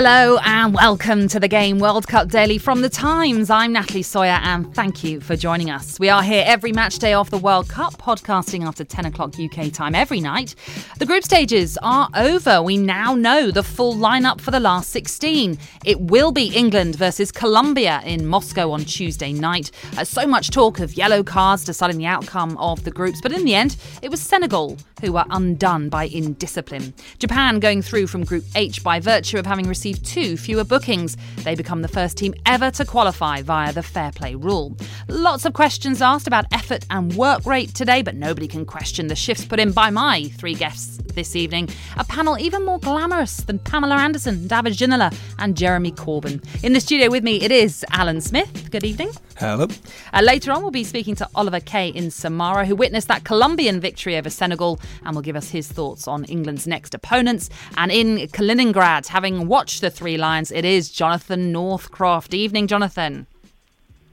Hello and welcome to the Game World Cup Daily from The Times. I'm Natalie Sawyer and thank you for joining us. We are here every match day of the World Cup, podcasting after 10 o'clock UK time every night. The group stages are over. We now know the full lineup for the last 16. It will be England versus Colombia in Moscow on Tuesday night. Uh, so much talk of yellow cards deciding the outcome of the groups, but in the end, it was Senegal who were undone by indiscipline. Japan going through from Group H by virtue of having received two fewer bookings. They become the first team ever to qualify via the fair play rule. Lots of questions asked about effort and work rate today, but nobody can question the shifts put in by my three guests this evening. A panel even more glamorous than Pamela Anderson, David Ginola, and Jeremy Corbyn. In the studio with me, it is Alan Smith. Good evening. Hello. Uh, later on, we'll be speaking to Oliver Kay in Samara, who witnessed that Colombian victory over Senegal and will give us his thoughts on England's next opponents. And in Kaliningrad, having watched the Three Lions, it is Jonathan Northcroft. Evening, Jonathan.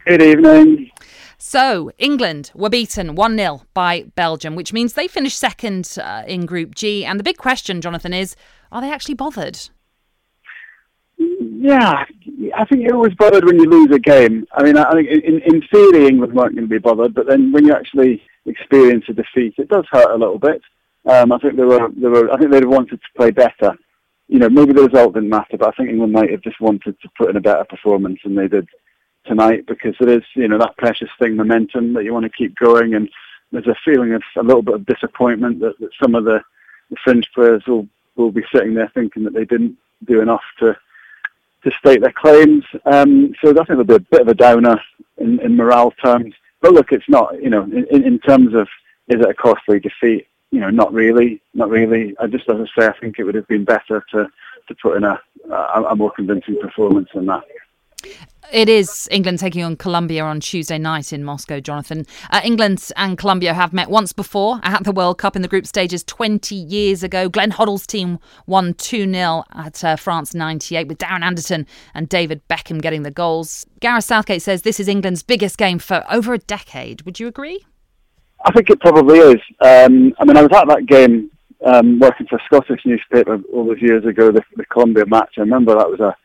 Good evening. So, England were beaten 1 0 by Belgium, which means they finished second uh, in Group G. And the big question, Jonathan, is are they actually bothered? Yeah, I think you're always bothered when you lose a game. I mean, I think in, in theory England weren't going to be bothered, but then when you actually experience a defeat, it does hurt a little bit. Um, I think they were, they were, I think they'd have wanted to play better. You know, maybe the result didn't matter, but I think England might have just wanted to put in a better performance than they did tonight because there is, you know, that precious thing, momentum that you want to keep going, and there's a feeling of a little bit of disappointment that, that some of the, the fringe players will will be sitting there thinking that they didn't do enough to to state their claims. Um, so I think there'll be a bit of a downer in, in morale terms. But look, it's not, you know, in, in terms of is it a costly defeat? You know, not really, not really. I just, as I say, I think it would have been better to, to put in a, a, a more convincing performance than that. It is England taking on Colombia on Tuesday night in Moscow, Jonathan. Uh, England and Colombia have met once before at the World Cup in the group stages 20 years ago. Glenn Hoddle's team won 2 0 at uh, France 98 with Darren Anderton and David Beckham getting the goals. Gareth Southgate says this is England's biggest game for over a decade. Would you agree? I think it probably is. Um, I mean, I was at that game um, working for a Scottish newspaper all those years ago, the, the Colombia match. I remember that was a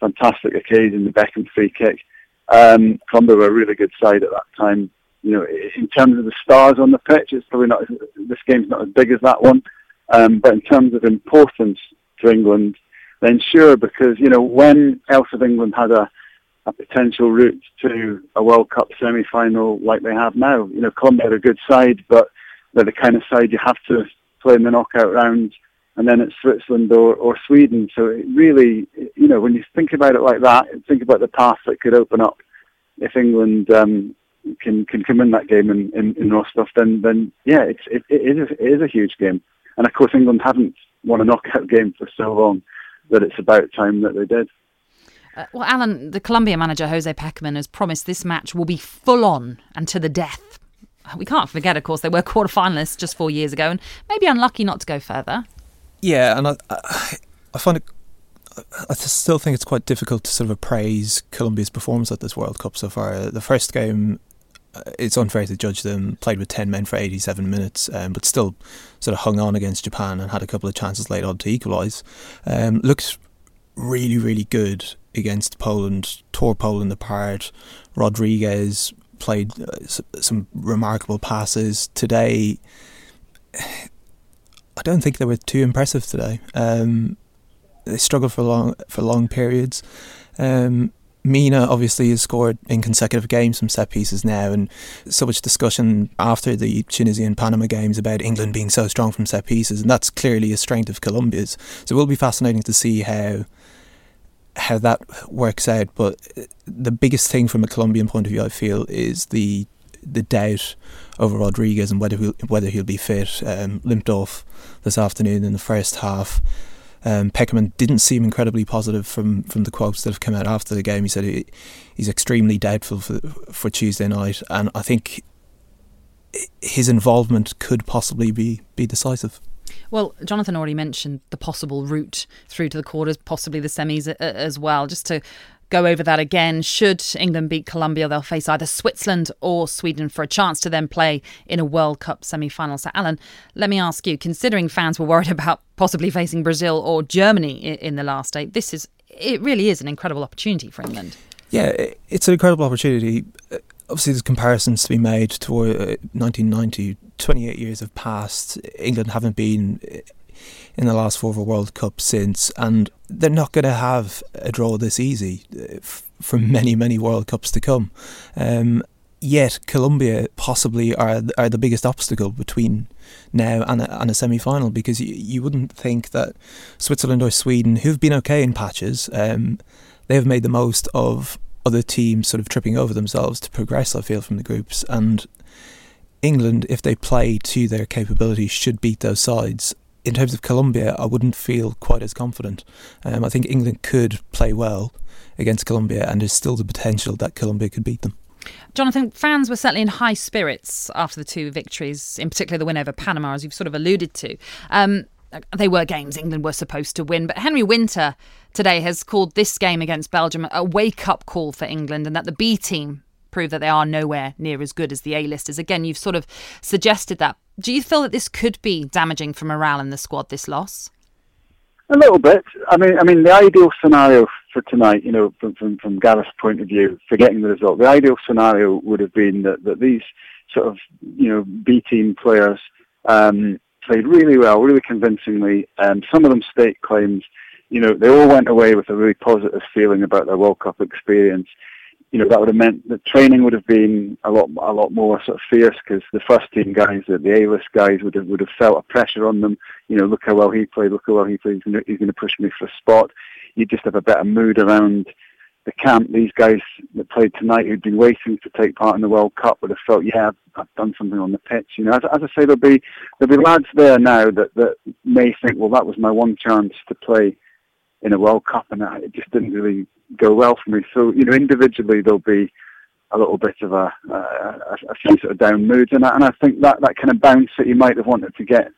fantastic occasion, the Beckham free kick. Um, Colombia were a really good side at that time. You know, in terms of the stars on the pitch, it's probably not this game's not as big as that one. Um, but in terms of importance to England, then sure, because you know when else of England had a, a potential route to a World Cup semi-final like they have now? You know, Colombia are a good side, but they're the kind of side you have to play in the knockout round and then it's Switzerland or, or Sweden. So it really, you know, when you think about it like that, think about the path that could open up if England um, can can come in that game in, in, in Rostov. Then then yeah, it's it, it is a, it is a huge game. And of course, England haven't won a knockout game for so long that it's about time that they did. Uh, well, Alan, the Colombia manager Jose Pekerman has promised this match will be full on and to the death. We can't forget, of course, they were quarter finalists just four years ago and maybe unlucky not to go further. Yeah, and I, I, find it. I still think it's quite difficult to sort of appraise Colombia's performance at this World Cup so far. The first game, uh, it's unfair to judge them. Played with ten men for eighty-seven minutes, um, but still sort of hung on against Japan and had a couple of chances later on to equalise. Um, looks really, really good against Poland, tore Poland apart. Rodriguez played uh, some remarkable passes today. I don't think they were too impressive today. Um, they struggled for long for long periods. Um, Mina obviously has scored in consecutive games from set pieces now, and so much discussion after the Tunisia and Panama games about England being so strong from set pieces, and that's clearly a strength of Colombia's. So it will be fascinating to see how how that works out. But the biggest thing from a Colombian point of view, I feel, is the the doubt over Rodriguez and whether he'll, whether he'll be fit. Um, limped off this afternoon in the first half. Um, Pekerman didn't seem incredibly positive from, from the quotes that have come out after the game. He said he, he's extremely doubtful for for Tuesday night, and I think his involvement could possibly be, be decisive. Well, Jonathan already mentioned the possible route through to the quarters, possibly the semis as well. Just to go over that again. Should England beat Colombia, they'll face either Switzerland or Sweden for a chance to then play in a World Cup semi final. So, Alan, let me ask you considering fans were worried about possibly facing Brazil or Germany in the last eight, this is it really is an incredible opportunity for England. Yeah, it's an incredible opportunity. Obviously, there's comparisons to be made to uh, 1990. 28 years have passed. England haven't been in the last four of a World Cup since, and they're not going to have a draw this easy uh, for many, many World Cups to come. Um, yet Colombia possibly are are the biggest obstacle between now and a, and a semi final because you, you wouldn't think that Switzerland or Sweden, who've been okay in patches, um, they've made the most of other teams sort of tripping over themselves to progress. I feel from the groups and. England, if they play to their capabilities, should beat those sides in terms of Colombia, I wouldn't feel quite as confident. Um, I think England could play well against Colombia, and there's still the potential that Colombia could beat them. Jonathan, fans were certainly in high spirits after the two victories, in particular the win over Panama, as you've sort of alluded to. Um, they were games England were supposed to win, but Henry Winter today has called this game against Belgium a wake up call for England and that the B team prove that they are nowhere near as good as the A listers. Again, you've sort of suggested that do you feel that this could be damaging for morale in the squad? This loss. A little bit. I mean, I mean, the ideal scenario for tonight, you know, from from, from Gareth's point of view, forgetting the result, the ideal scenario would have been that, that these sort of, you know, B team players um, played really well, really convincingly. Um, some of them state claims. You know, they all went away with a really positive feeling about their World Cup experience you know, that would have meant that training would have been a lot, a lot more sort of fierce because the first team guys, the, A-list guys, would have would have felt a pressure on them. You know, look how well he played, look how well he played. He's going to, he's to push me for a spot. You just have a better mood around the camp. These guys that played tonight, who'd been waiting to take part in the World Cup, would have felt, yeah, I've, I've done something on the pitch. You know, as, as I say, there'll be there'll be lads there now that that may think, well, that was my one chance to play in a World Cup, and it just didn't really go well for me. So you know, individually there'll be a little bit of a, a, a few sort of down moods, and I, and I think that that kind of bounce that you might have wanted to get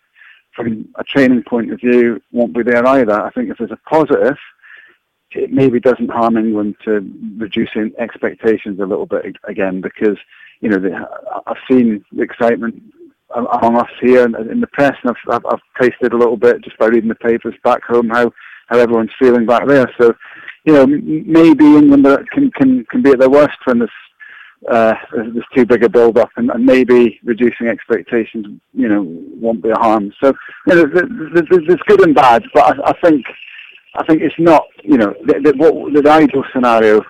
from a training point of view won't be there either. I think if there's a positive, it maybe doesn't harm England to reducing expectations a little bit again because you know the, I've seen the excitement among us here in the press, and I've, I've, I've tasted a little bit just by reading the papers back home how how everyone's feeling back there. So you know, maybe England can can can be at their worst when there's uh, there's too big a build up, and, and, maybe reducing expectations, you know, won't be a harm. So, you know, there's, there's good and bad, but I, I think I think it's not, you know, the, the, what, the ideal scenario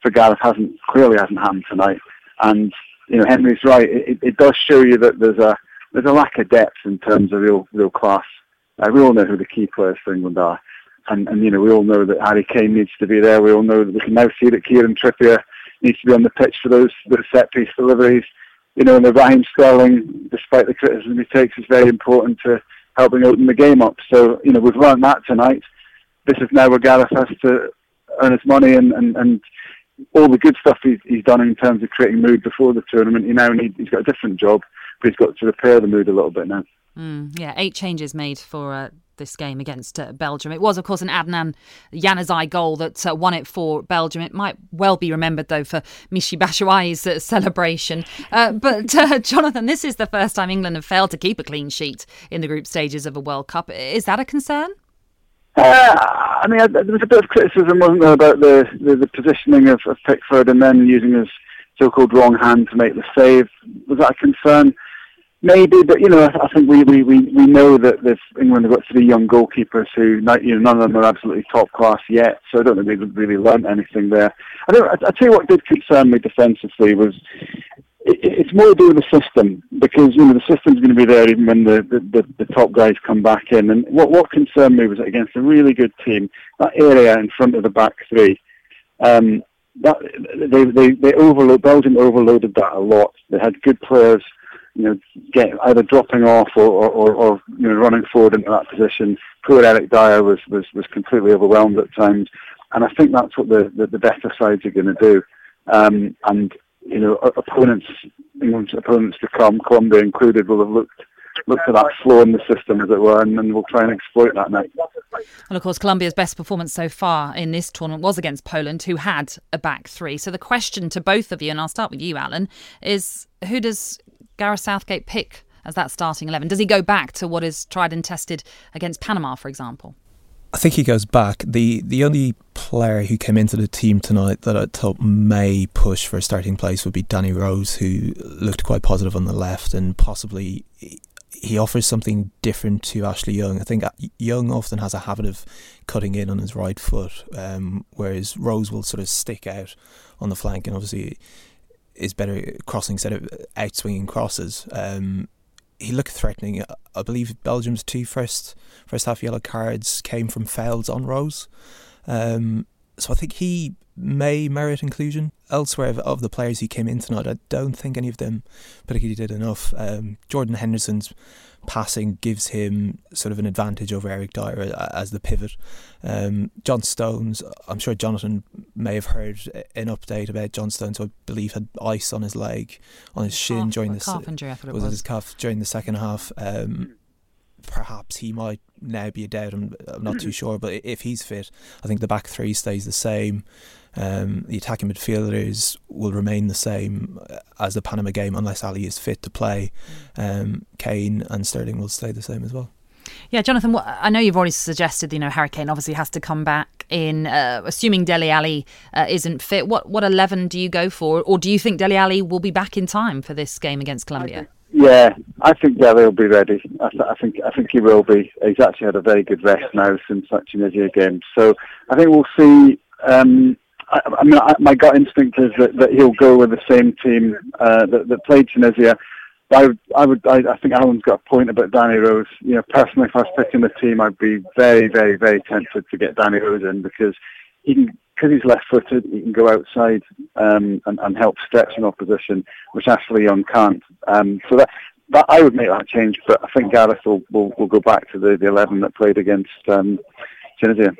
for Gareth hasn't clearly hasn't happened tonight, and you know, Henry's right. It, it does show you that there's a there's a lack of depth in terms of real real class. Uh, we all know who the key players for England are. And, and, you know, we all know that Harry Kane needs to be there. We all know that we can now see that Kieran Trippier needs to be on the pitch for those, those set piece deliveries. You know, and the Raheem Sterling, despite the criticism he takes, is very important to helping open the game up. So, you know, we've learned that tonight. This is now where Gareth has to earn his money and, and, and all the good stuff he's, he's done in terms of creating mood before the tournament. He now need, he's got a different job, but he's got to repair the mood a little bit now. Mm, yeah, eight changes made for uh, this game against uh, Belgium. It was, of course, an Adnan Januzaj goal that uh, won it for Belgium. It might well be remembered, though, for Michy Batshuayi's uh, celebration. Uh, but, uh, Jonathan, this is the first time England have failed to keep a clean sheet in the group stages of a World Cup. Is that a concern? Uh, I mean, there was a bit of criticism, wasn't there, about the, the, the positioning of, of, Pickford and then using his so-called wrong hand to make the save. Was that a concern? Maybe, but you know, I, think we, we, we, we know that this England have got three young goalkeepers who, you know, none of them are absolutely top class yet. So I don't think they've really learnt anything there. I don't. I, I tell you what did concern me defensively was it's more to do with the system because you know the system's going to be there even when the, the, the, the, top guys come back in. And what what concerned me was against a really good team, that area in front of the back three, um, that they they they overload Belgium overloaded that a lot. They had good players, you know, get either dropping off or, or, or, you know running forward into that position. Poor Eric Dier was was was completely overwhelmed at times, and I think that's what the the, the better sides are going to do. Um, and you know, opponents, England's opponents to come, Colombia included, will have looked looked for that flaw in the system, as it were, and, and we'll try and exploit that now. Well, of course, Colombia's best performance so far in this tournament was against Poland, who had a back three. So the question to both of you, and I'll start with you, Alan, is who does Gareth Southgate pick as that starting 11? Does he go back to what is tried and tested against Panama, for example? I think he goes back. The the only player who came into the team tonight that I thought may push for a starting place would be Danny Rose, who looked quite positive on the left and possibly he offers something different to Ashley Young. I think Young often has a habit of cutting in on his right foot, um, whereas Rose will sort of stick out on the flank and obviously is better crossing instead of out swinging crosses. Um, he looked threatening. I believe Belgium's two first first half yellow cards came from fouls on Rose. Um, so I think he may merit inclusion. Elsewhere, of, of, the players who came in tonight, I don't think any of them particularly did enough. Um, Jordan Henderson's passing gives him sort of an advantage over Eric Dier as the pivot. Um, John Stones, I'm sure Jonathan may have heard an update about John Stones, who I believe had ice on his leg, on his shin calf, during the calf injury. I it was, was his calf during the second half. Um, perhaps he might now be a doubt. I'm, I'm not too sure, but if he's fit, I think the back three stays the same. Um, the attacking midfielders will remain the same uh, as the Panama game unless Alli is fit to play. Um, Kane and Sterling will stay the same as well. Yeah, Jonathan, I know you've already suggested, you know, Harry Kane obviously has to come back in, uh, assuming Dele Alli uh, isn't fit. What what 11 do you go for? Or do you think Dele Alli will be back in time for this game against Colombia? Yeah, I think Dele will be ready. I, th- I, think I think he will be. He's actually had a very good rest now since that Tunisia game. So I think we'll see um, I, I mean, I, my gut instinct is that, that he'll go with the same team uh, that, that played Tunisia. I would, I would, I, I think Alan's got a point about Danny Rose. You know, personally, if I was picking the team, I'd be very, very, very tempted to get Danny Rose in because he can, because he's left-footed, he can go outside um, and, and help stretch an opposition, which Ashley Young can't. Um, so that, that I would make that change, but I think Gareth will, will, will go back to the, the 11 that played against um, Tunisia.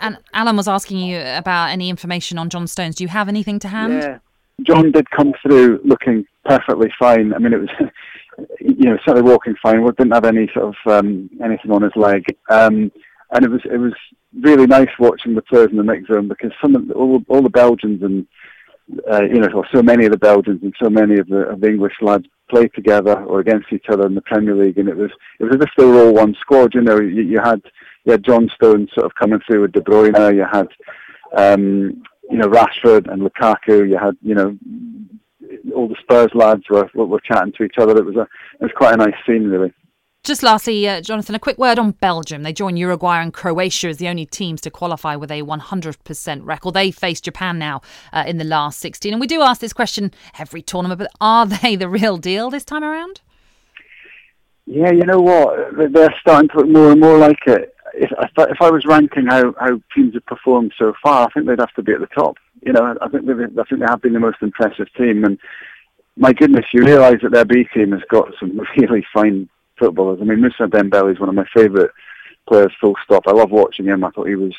And Alan was asking you about any information on John Stones. Do you have anything to hand? Yeah. John did come through looking perfectly fine. I mean, it was, you know, certainly walking fine. Didn't have any sort of um, anything on his leg, um, and it was it was really nice watching the players in the mix zone because some of the, all, all the Belgians and uh, you know, or so many of the Belgians and so many of the, of the English lads played together or against each other in the Premier League, and it was it was as if they were all one squad. You know, you, you had you had John Stones sort of coming through with De Bruyne. You had, um, you know, Rashford and Lukaku. You had, you know, all the Spurs lads were were chatting to each other. It was a it was quite a nice scene, really. Just lastly, uh, Jonathan, a quick word on Belgium. They join Uruguay and Croatia as the only teams to qualify with a 100% record. They face Japan now uh, in the last 16. And we do ask this question every tournament, but are they the real deal this time around? Yeah, you know what? They're starting to look more and more like it if, if I was ranking how, how teams have performed so far, I think they'd have to be at the top. You know, I think they I think they have been the most impressive team. And my goodness, you realise that their B team has got some really fine footballers. I mean, Moussa Dembele is one of my favourite players. Full stop. I love watching him. I thought he was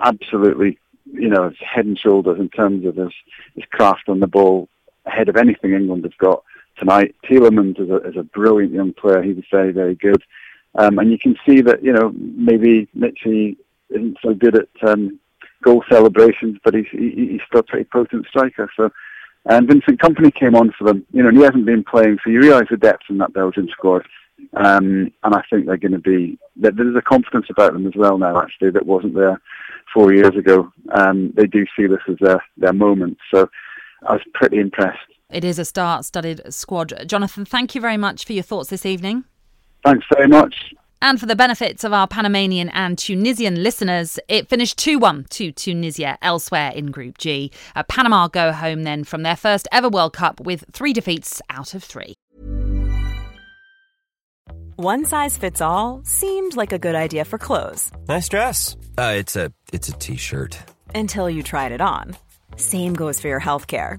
absolutely, you know, head and shoulders in terms of his his craft on the ball ahead of anything England have got tonight. Tielemans is a, is a brilliant young player. He was very, very good. Um, and you can see that, you know, maybe Michy isn't so good at um, goal celebrations, but he's, he, he's still a pretty potent striker. So, and Vincent Kompany came on for them, you know, and he hasn't been playing, so you realise the depth in that Belgian squad. Um, and I think they're going to be, there's a confidence about them as well now, actually, that wasn't there four years ago. Um, they do see this as their, their moment. So I was pretty impressed. It is a star studded squad. Jonathan, thank you very much for your thoughts this evening. Thanks very much. And for the benefits of our Panamanian and Tunisian listeners, it finished 2 1 to Tunisia elsewhere in Group G. Uh, Panama go home then from their first ever World Cup with three defeats out of three. One size fits all seemed like a good idea for clothes. Nice dress. Uh, it's a it's a t-shirt. Until you tried it on. Same goes for your health care.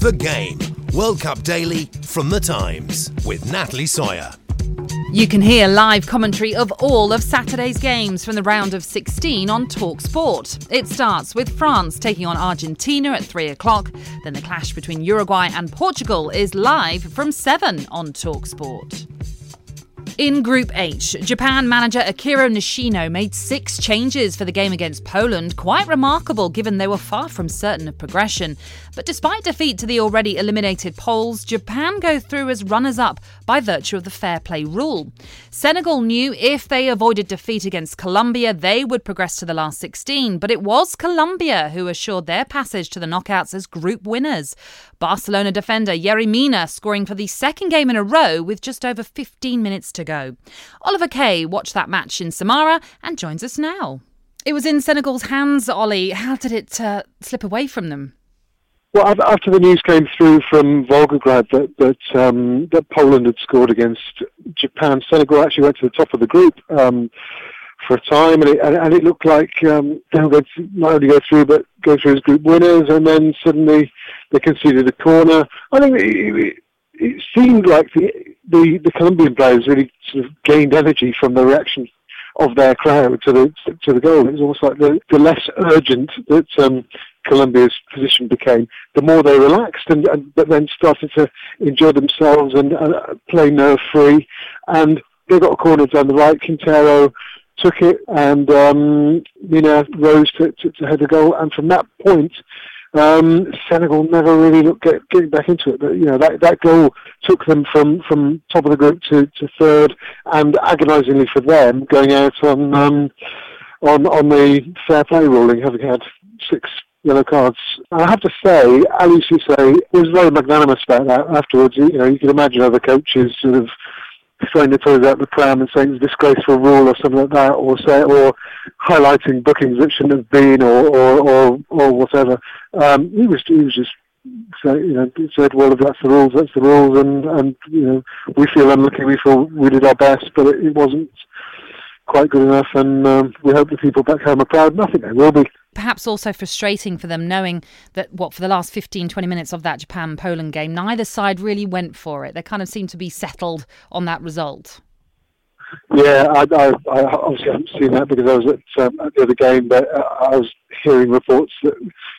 The Game World Cup Daily from The Times with Natalie Sawyer. You can hear live commentary of all of Saturday's games from the round of 16 on Talk Sport. It starts with France taking on Argentina at 3 o'clock. Then the clash between Uruguay and Portugal is live from 7 on Talk Sport. In Group H, Japan manager Akira Nishino made six changes for the game against Poland, quite remarkable given they were far from certain of progression. But despite defeat to the already eliminated Poles, Japan go through as runners up by virtue of the fair play rule. Senegal knew if they avoided defeat against Colombia, they would progress to the last 16, but it was Colombia who assured their passage to the knockouts as group winners. Barcelona defender Yerry Mina scoring for the second game in a row with just over 15 minutes to go. Oliver Kay watched that match in Samara and joins us now. It was in Senegal's hands, Ollie. How did it uh, slip away from them? Well, after the news came through from Volgograd that that, um, that Poland had scored against Japan, Senegal actually went to the top of the group um, for a time, and it, and it looked like um, they were going to not only go through but go through as group winners, and then suddenly they conceded a corner. I think it, it seemed like the, the the Colombian players really sort of gained energy from the reaction of their crowd to the to the goal. It was almost like the, the less urgent that um, Colombia's position became, the more they relaxed and, and but then started to enjoy themselves and uh, play nerve free. And they got a corner down the right. Quintero took it, and um, Mina rose to, to, to head the goal. And from that point, um, Senegal never really looked get, getting back into it, but you know that that goal took them from, from top of the group to, to third, and agonisingly for them going out on um, on on the fair play ruling, having had six yellow cards. I have to say, Aliou Cisse was very magnanimous about that afterwards. You know, you can imagine other coaches sort of throwing their toys out the pram and saying it's a disgraceful rule or something like that, or say, or highlighting bookings that shouldn't have been, or or or, or whatever. Um, he was he was just so, you know, said, well, if that's the rules, that's the rules, and, and you know, we feel unlucky, we feel we did our best, but it, it wasn't quite good enough, and um, we hope the people back home are proud, and I think they will be. Perhaps also frustrating for them knowing that, what, for the last 15, 20 minutes of that Japan Poland game, neither side really went for it. They kind of seemed to be settled on that result. Yeah, I, I, I obviously haven't seen that because I was at, um, at the other game, but uh, I was hearing reports that,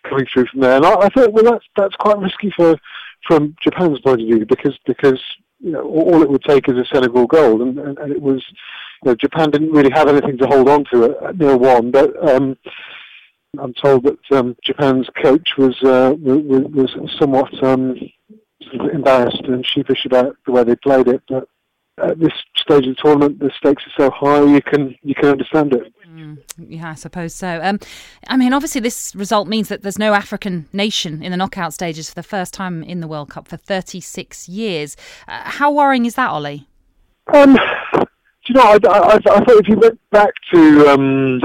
coming through from there, and I, I thought, well, that's that's quite risky for from Japan's point of view because because you know, all it would take is a Senegal goal, and, and, and it was, you know, Japan didn't really have anything to hold on to at, at nil one, but um, I'm told that um, Japan's coach was uh, was, was somewhat um, embarrassed and sheepish about the way they played it, but at this stage of the tournament, the stakes are so high, you can you can understand it. Mm, yeah, I suppose so. Um, I mean, obviously, this result means that there's no African nation in the knockout stages for the first time in the World Cup for 36 years. Uh, how worrying is that, Ollie? Um, you know, I, I, I thought if you went back to um,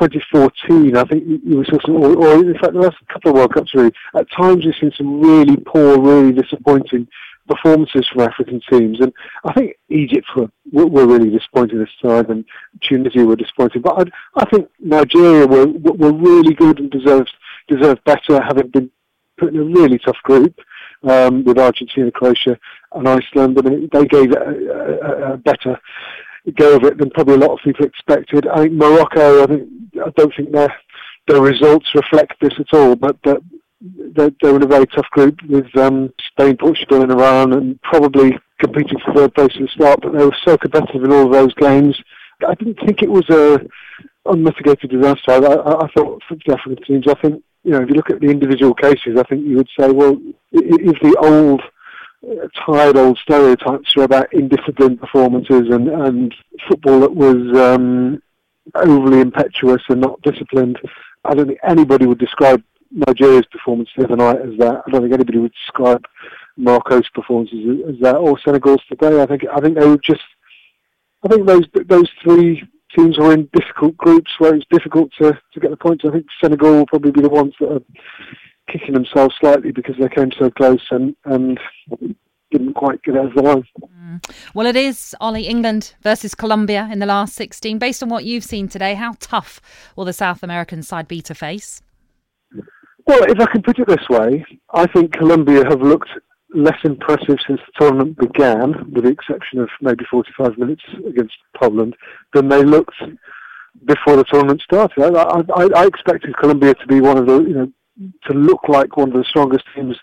2014, I think you were sort of, or, or in fact the last couple of World Cups really, at times we've seen some really poor, really disappointing performances from African teams. And I think Egypt were, were really disappointing this time and Tunisia were disappointing. But I, I think Nigeria were, were really good and deserved, deserved better having been put in a really tough group. Um, with Argentina, Croatia, and Iceland. Mean, they gave a, a, a better go of it than probably a lot of people expected. I think Morocco, I think I don't think their their results reflect this at all, but, they're, they're in a very tough group with um, Spain, Portugal, and Iran, and probably competing for third place at the start. But they were so competitive in all of those games. I didn't think it was a unmitigated disaster. I, I, I thought for African teams, I think you know if you look at the individual cases, I think you would say, well, if the old tired old stereotypes are about indisciplined performances and, and football that was um, overly impetuous and not disciplined. I don't think anybody would describe Nigeria's performance the other night as that. I don't think anybody would describe Morocco's performances as, that, or Senegal's today. I think I think they were just. I think those those three teams were in difficult groups where it's difficult to, to get the points. I think Senegal will probably be the ones that are kicking themselves slightly because they came so close and, and didn't quite get over the line. Mm. Well, it is, Ollie, England versus Colombia in the last 16. Based on what you've seen today, how tough will the South American side be to face? Well, if I can put it this way, I think Colombia have looked less impressive since the tournament began, with the exception of maybe 45 minutes against Poland, than they looked before the tournament started. I, I, I expected Colombia to be one of the, you know, to look like one of the strongest teams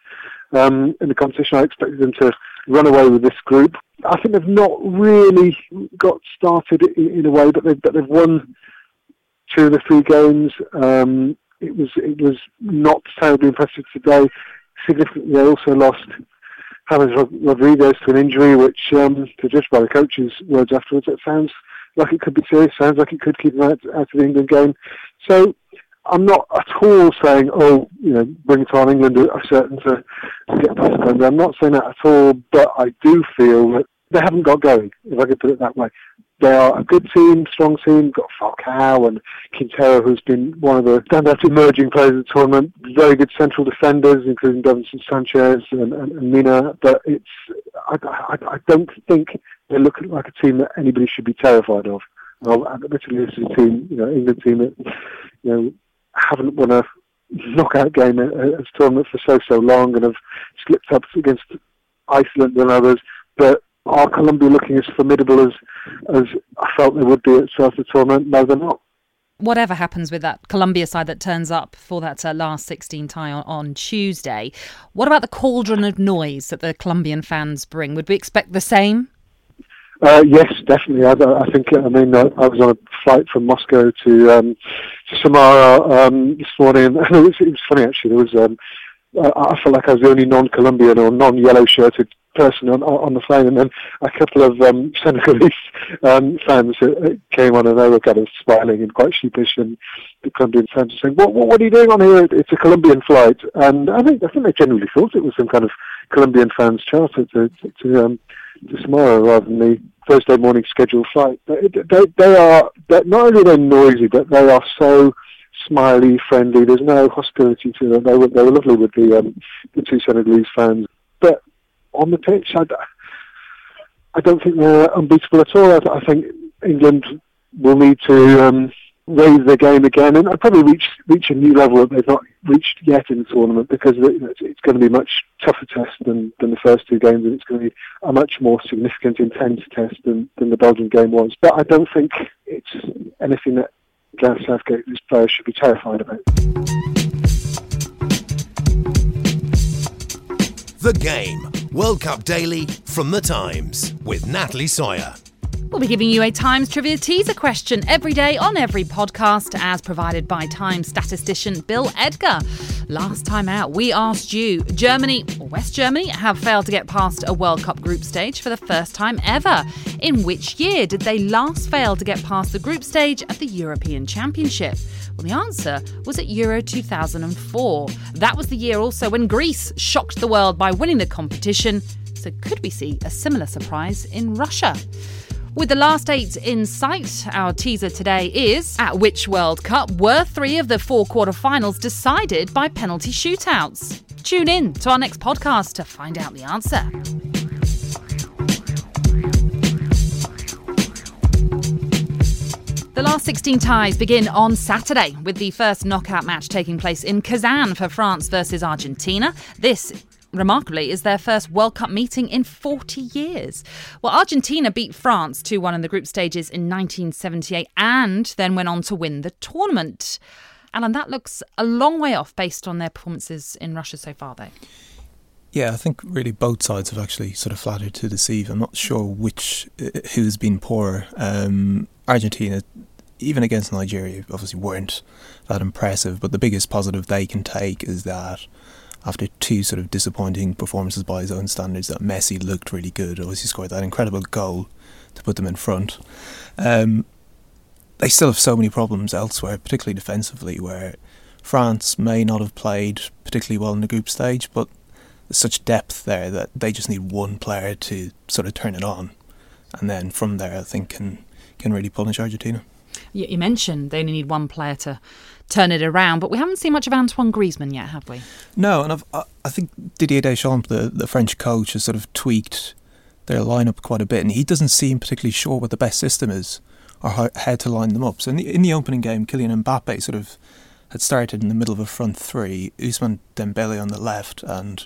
um, in the competition. I expected them to run away with this group. I think they've not really got started in, in a way, but they've, but they've won two of the three games. Um, it was it was not terribly impressive today. Significantly, they also lost James Rodriguez to an injury, which, um, to judge by the coach's words afterwards, it sounds like it could be serious. Sounds like it could keep them out, out of the England game. So I'm not at all saying, oh, you know, bring it on England are certain to, get past Colombia. I'm not saying that at all, but I do feel that they haven't got going, if I could put it that way. They are a good team, strong team. Got Falcao and Quintero, who's been one of the standout emerging players of the tournament. Very good central defenders, including Davinson Sanchez and, and, and Mina. But it's, I, I, I don't think they look like a team that anybody should be terrified of. Well, admittedly, this is a team, you know, England team that, you know, haven't won a knockout game at a tournament for so so long and have slipped up against Iceland and others. But are Colombia looking as formidable as as I felt they would be at start of the tournament? No, they're not. Whatever happens with that Colombia side that turns up for that uh, last 16 tie on, on Tuesday, what about the cauldron of noise that the Colombian fans bring? Would we expect the same? Uh, yes, definitely. I, I, think. I mean, uh, I was on a flight from Moscow to um, to Samara um, this morning, and it was, it was funny actually. There was. Um, I felt like I was the only non-Colombian or non-yellow shirted person on, on the plane, and then a couple of um, Senegalese um, fans came on, and they were kind of smiling and quite sheepish, and the Colombian fans were saying, "What, what, what are you doing on here? It's a Colombian flight." And I think I think they genuinely thought it was some kind of Colombian fans charter to to, to um, to Samara rather than the Thursday morning scheduled flight. They, they, they are not only they're noisy, but they are so smiley, friendly. There's no hostility to them. They were they were lovely with the um, the two Senegalese fans, but on the pitch, I, I don't think they're unbeatable at all. I, I think England will need to um, raise their game again and probably reach reach a new level that they've not reached yet in the tournament because it's, going to be a much tougher test than, than the first two games and it's going to be a much more significant, intense test than, than the Belgian game was. But I don't think it's anything that Gareth Southgate players should be terrified about. The Game World Cup Daily from The Times with Natalie Sawyer. We'll be giving you a Times Trivia teaser question every day on every podcast, as provided by Times statistician Bill Edgar. Last time out, we asked you Germany or West Germany have failed to get past a World Cup group stage for the first time ever. In which year did they last fail to get past the group stage at the European Championship? Well, the answer was at Euro 2004. That was the year also when Greece shocked the world by winning the competition. So, could we see a similar surprise in Russia? With the last eight in sight, our teaser today is at which World Cup were three of the four quarterfinals decided by penalty shootouts? Tune in to our next podcast to find out the answer. The last 16 ties begin on Saturday with the first knockout match taking place in Kazan for France versus Argentina. This remarkably, is their first World Cup meeting in 40 years. Well, Argentina beat France 2 1 in the group stages in 1978 and then went on to win the tournament. Alan, that looks a long way off based on their performances in Russia so far, though. Yeah, I think really both sides have actually sort of flattered to deceive. I'm not sure which uh, who's been poorer. Um, Argentina, even against Nigeria, obviously weren't that impressive. But the biggest positive they can take is that after two sort of disappointing performances by his own standards, that Messi looked really good. Obviously, scored that incredible goal to put them in front. Um, they still have so many problems elsewhere, particularly defensively, where France may not have played particularly well in the group stage, but there's such depth there that they just need one player to sort of turn it on, and then from there, I think can can really punish Argentina. You mentioned they only need one player to turn it around. But we haven't seen much of Antoine Griezmann yet, have we? No, and I've, i think Didier Deschamps, the, the French coach, has sort of tweaked their lineup quite a bit, and he doesn't seem particularly sure what the best system is or how, how to line them up. So in the, in the opening game, Kylian Mbappe sort of had started in the middle of a front three, Ousmane Dembele on the left, and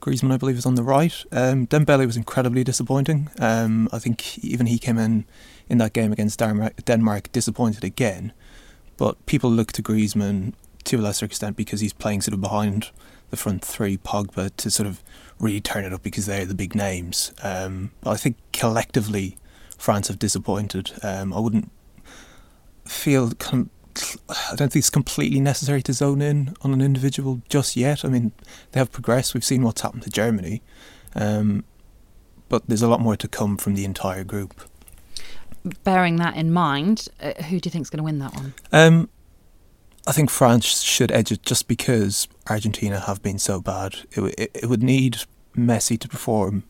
Griezmann, I believe, was on the right. Um, Dembele was incredibly disappointing. Um, I think even he came in in that game against Denmark, Denmark disappointed again. But people look to Griezmann to a lesser extent because he's playing sort of behind the front three, Pogba, to sort of really turn it up because they're the big names. Um, but I think collectively, France have disappointed. Um, I wouldn't feel. Com- I don't think it's completely necessary to zone in on an individual just yet. I mean, they have progressed. We've seen what's happened to Germany, um, but there's a lot more to come from the entire group bearing that in mind, uh, who do you think is going to win that one? Um, I think France should edge it just because Argentina have been so bad. It, it, it would need Messi to perform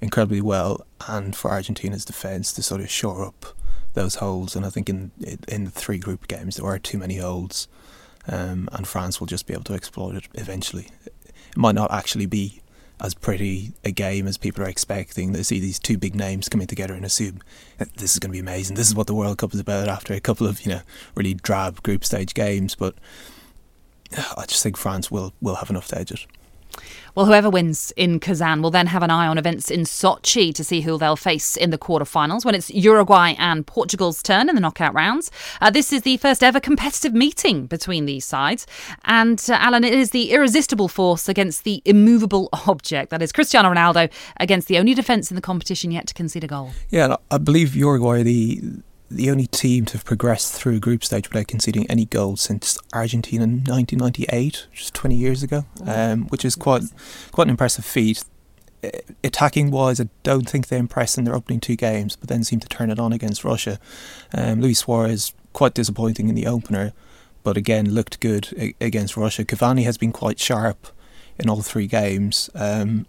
incredibly well and for Argentina's defence to sort of shore up those holes. And I think in in the three group games there are too many holes, um, and France will just be able to exploit it eventually. It might not actually be as pretty a game as people are expecting. They see these two big names coming together and assume this is going to be amazing. This is what the World Cup is about after a couple of you know really drab group stage games. But I just think France will will have enough to edge it. Well, whoever wins in Kazan will then have an eye on events in Sochi to see who they'll face in the quarterfinals when it's Uruguay and Portugal's turn in the knockout rounds. Uh, this is the first ever competitive meeting between these sides. And uh, Alan, it is the irresistible force against the immovable object. That is Cristiano Ronaldo against the only defence in the competition yet to concede a goal. Yeah, I believe Uruguay, the the only team to have progressed through group stage without conceding any goals since Argentina in 1998, just 20 years ago, um, which is quite quite an impressive feat. Attacking wise, I don't think they impressed in their opening two games, but then seemed to turn it on against Russia. Um, Luis Suarez quite disappointing in the opener, but again looked good against Russia. Cavani has been quite sharp in all three games. Um,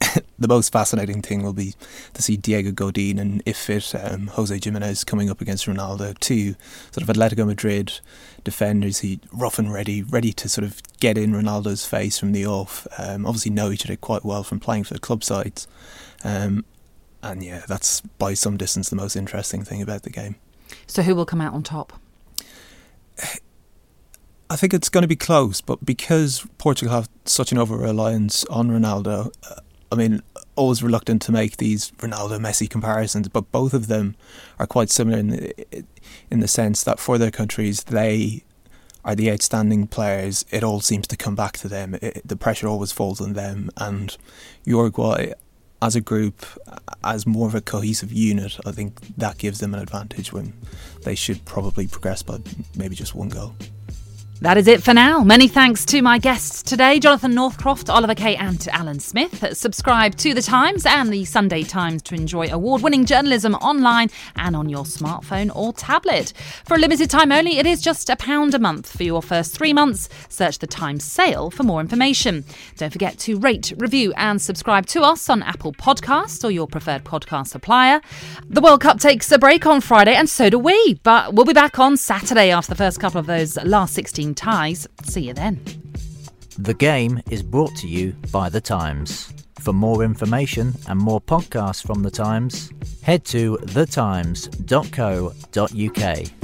the most fascinating thing will be to see Diego Godin and if fit um, Jose Gimenez coming up against Ronaldo, two sort of Atletico Madrid defenders, he rough and ready, ready to sort of get in Ronaldo's face from the off. Um, obviously know each other quite well from playing for the club sides, um, and yeah, that's by some distance the most interesting thing about the game. So who will come out on top? I think it's going to be close, but because Portugal have such an over reliance on Ronaldo, uh, I mean, always reluctant to make these Ronaldo Messi comparisons, but both of them are quite similar in the, in the sense that for their countries they are the outstanding players. It all seems to come back to them. It, the pressure always falls on them. And Uruguay, as a group, as more of a cohesive unit, I think that gives them an advantage when they should probably progress by maybe just one goal. That is it for now. Many thanks to my guests today Jonathan Northcroft, Oliver Kay, and Alan Smith. Subscribe to The Times and the Sunday Times to enjoy award winning journalism online and on your smartphone or tablet. For a limited time only, it is just a pound a month for your first three months. Search The Times sale for more information. Don't forget to rate, review, and subscribe to us on Apple Podcasts or your preferred podcast supplier. The World Cup takes a break on Friday, and so do we, but we'll be back on Saturday after the first couple of those last 16 ties. See you then. The game is brought to you by The Times. For more information and more podcasts from The Times, head to thetimes.co.uk.